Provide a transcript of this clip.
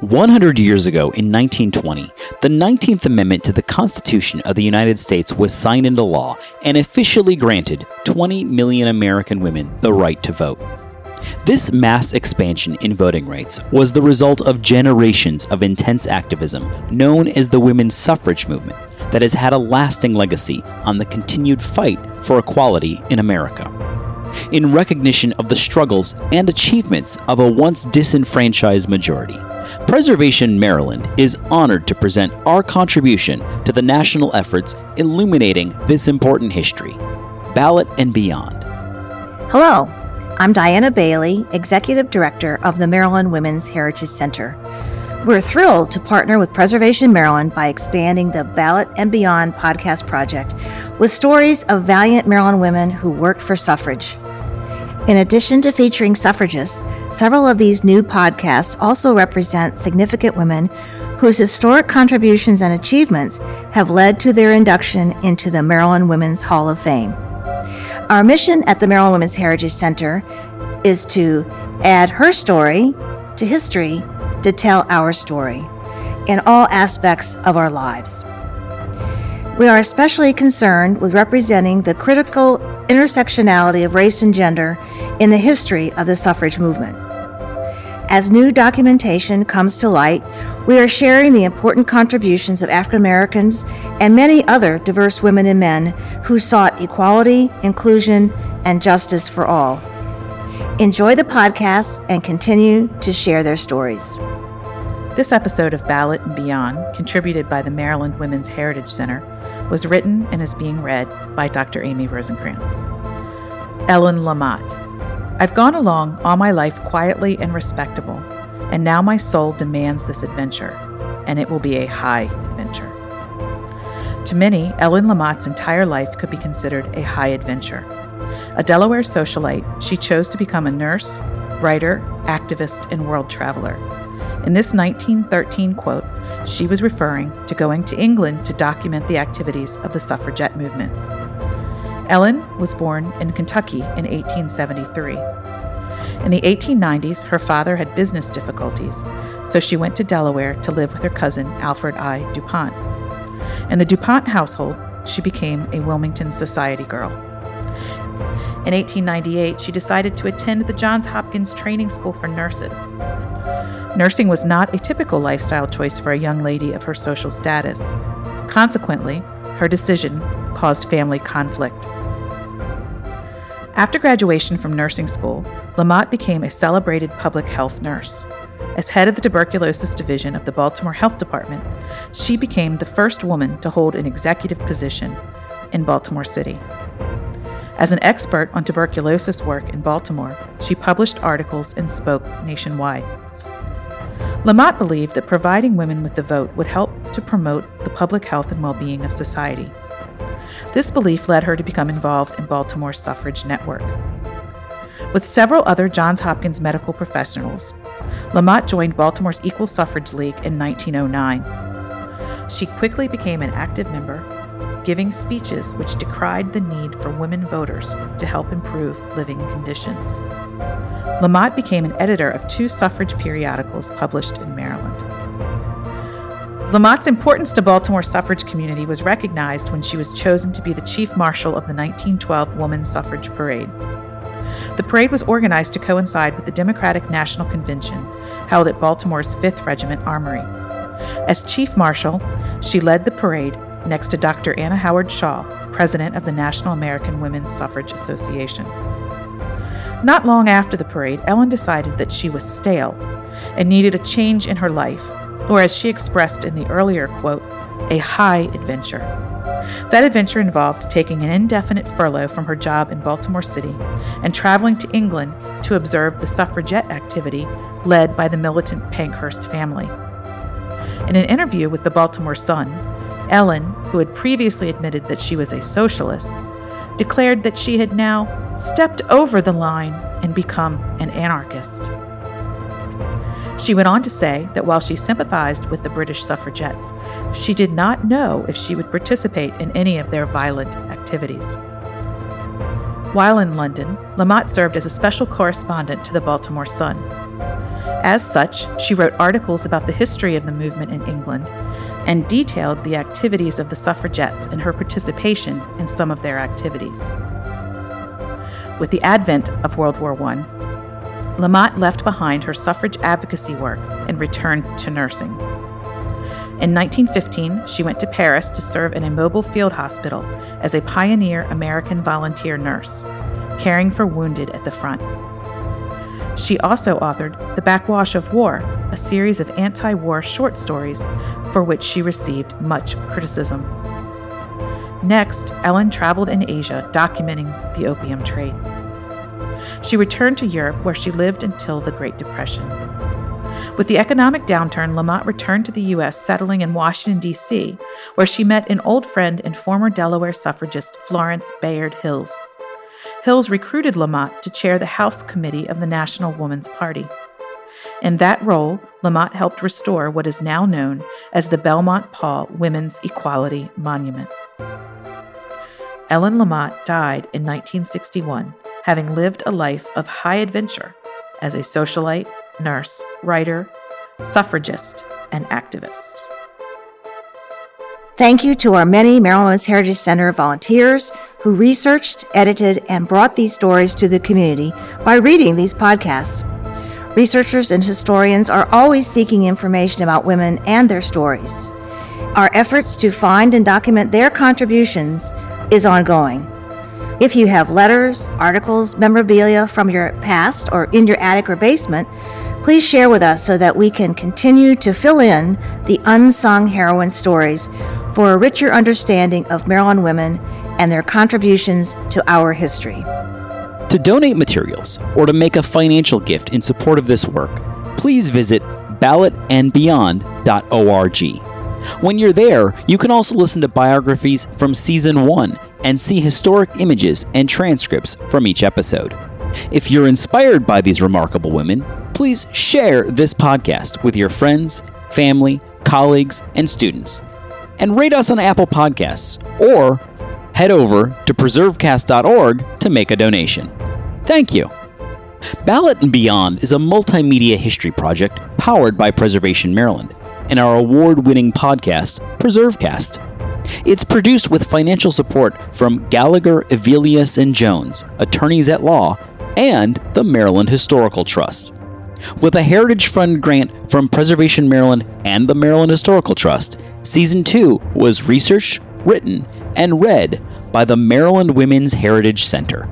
100 years ago in 1920, the 19th Amendment to the Constitution of the United States was signed into law and officially granted 20 million American women the right to vote. This mass expansion in voting rights was the result of generations of intense activism known as the women's suffrage movement that has had a lasting legacy on the continued fight for equality in America in recognition of the struggles and achievements of a once disenfranchised majority. Preservation Maryland is honored to present our contribution to the national efforts illuminating this important history. Ballot and Beyond. Hello, I'm Diana Bailey, Executive Director of the Maryland Women's Heritage Center. We're thrilled to partner with Preservation Maryland by expanding the Ballot and Beyond podcast project with stories of valiant Maryland women who worked for suffrage. In addition to featuring suffragists, several of these new podcasts also represent significant women whose historic contributions and achievements have led to their induction into the Maryland Women's Hall of Fame. Our mission at the Maryland Women's Heritage Center is to add her story to history to tell our story in all aspects of our lives. We are especially concerned with representing the critical intersectionality of race and gender in the history of the suffrage movement. As new documentation comes to light, we are sharing the important contributions of African Americans and many other diverse women and men who sought equality, inclusion, and justice for all. Enjoy the podcast and continue to share their stories. This episode of Ballot and Beyond, contributed by the Maryland Women's Heritage Center, was written and is being read by Dr. Amy Rosenkrans. Ellen La Motte. I've gone along all my life quietly and respectable, and now my soul demands this adventure, and it will be a high adventure. To many, Ellen La Motte's entire life could be considered a high adventure. A Delaware socialite, she chose to become a nurse, writer, activist, and world traveler. In this 1913 quote, she was referring to going to England to document the activities of the suffragette movement. Ellen was born in Kentucky in 1873. In the 1890s, her father had business difficulties, so she went to Delaware to live with her cousin Alfred I. DuPont. In the DuPont household, she became a Wilmington Society girl. In 1898, she decided to attend the Johns Hopkins Training School for Nurses. Nursing was not a typical lifestyle choice for a young lady of her social status. Consequently, her decision caused family conflict. After graduation from nursing school, La Motte became a celebrated public health nurse. As head of the tuberculosis division of the Baltimore Health Department, she became the first woman to hold an executive position in Baltimore City. As an expert on tuberculosis work in Baltimore, she published articles and spoke nationwide. La Motte believed that providing women with the vote would help to promote the public health and well being of society. This belief led her to become involved in Baltimore's suffrage network. With several other Johns Hopkins medical professionals, La Motte joined Baltimore's Equal Suffrage League in 1909. She quickly became an active member, giving speeches which decried the need for women voters to help improve living conditions. La Motte became an editor of two suffrage periodicals published in Maryland. La Motte's importance to Baltimore suffrage community was recognized when she was chosen to be the chief marshal of the 1912 Women's Suffrage Parade. The parade was organized to coincide with the Democratic National Convention held at Baltimore's 5th Regiment Armory. As chief marshal, she led the parade next to Dr. Anna Howard Shaw, president of the National American Women's Suffrage Association. Not long after the parade, Ellen decided that she was stale and needed a change in her life, or as she expressed in the earlier quote, a high adventure. That adventure involved taking an indefinite furlough from her job in Baltimore City and traveling to England to observe the suffragette activity led by the militant Pankhurst family. In an interview with the Baltimore Sun, Ellen, who had previously admitted that she was a socialist, declared that she had now stepped over the line and become an anarchist. She went on to say that while she sympathized with the British suffragettes, she did not know if she would participate in any of their violent activities. While in London, La Motte served as a special correspondent to the Baltimore Sun. As such, she wrote articles about the history of the movement in England and detailed the activities of the suffragettes and her participation in some of their activities. With the advent of World War I, La Motte left behind her suffrage advocacy work and returned to nursing. In 1915, she went to Paris to serve in a mobile field hospital as a pioneer American volunteer nurse, caring for wounded at the front. She also authored The Backwash of War, a series of anti war short stories for which she received much criticism. Next, Ellen traveled in Asia documenting the opium trade. She returned to Europe where she lived until the Great Depression. With the economic downturn, La Motte returned to the U.S., settling in Washington, D.C., where she met an old friend and former Delaware suffragist Florence Bayard Hills. Hills recruited La Motte to chair the House Committee of the National Woman's Party. In that role, La Motte helped restore what is now known as the Belmont Paul Women's Equality Monument. Ellen La Motte died in 1961, having lived a life of high adventure as a socialite, nurse, writer, suffragist, and activist. Thank you to our many Maryland Heritage Center volunteers who researched, edited, and brought these stories to the community by reading these podcasts. Researchers and historians are always seeking information about women and their stories. Our efforts to find and document their contributions is ongoing. If you have letters, articles, memorabilia from your past or in your attic or basement, please share with us so that we can continue to fill in the unsung heroine stories for a richer understanding of Maryland women and their contributions to our history. To donate materials or to make a financial gift in support of this work, please visit ballotandbeyond.org. When you're there, you can also listen to biographies from season one and see historic images and transcripts from each episode. If you're inspired by these remarkable women, please share this podcast with your friends, family, colleagues, and students. And rate us on Apple Podcasts or head over to preservecast.org to make a donation. Thank you. Ballot and Beyond is a multimedia history project powered by Preservation Maryland and our award winning podcast, PreserveCast. It's produced with financial support from Gallagher, Evelius, and Jones, attorneys at law, and the Maryland Historical Trust. With a Heritage Fund grant from Preservation Maryland and the Maryland Historical Trust, Season 2 was researched, written, and read by the Maryland Women's Heritage Center.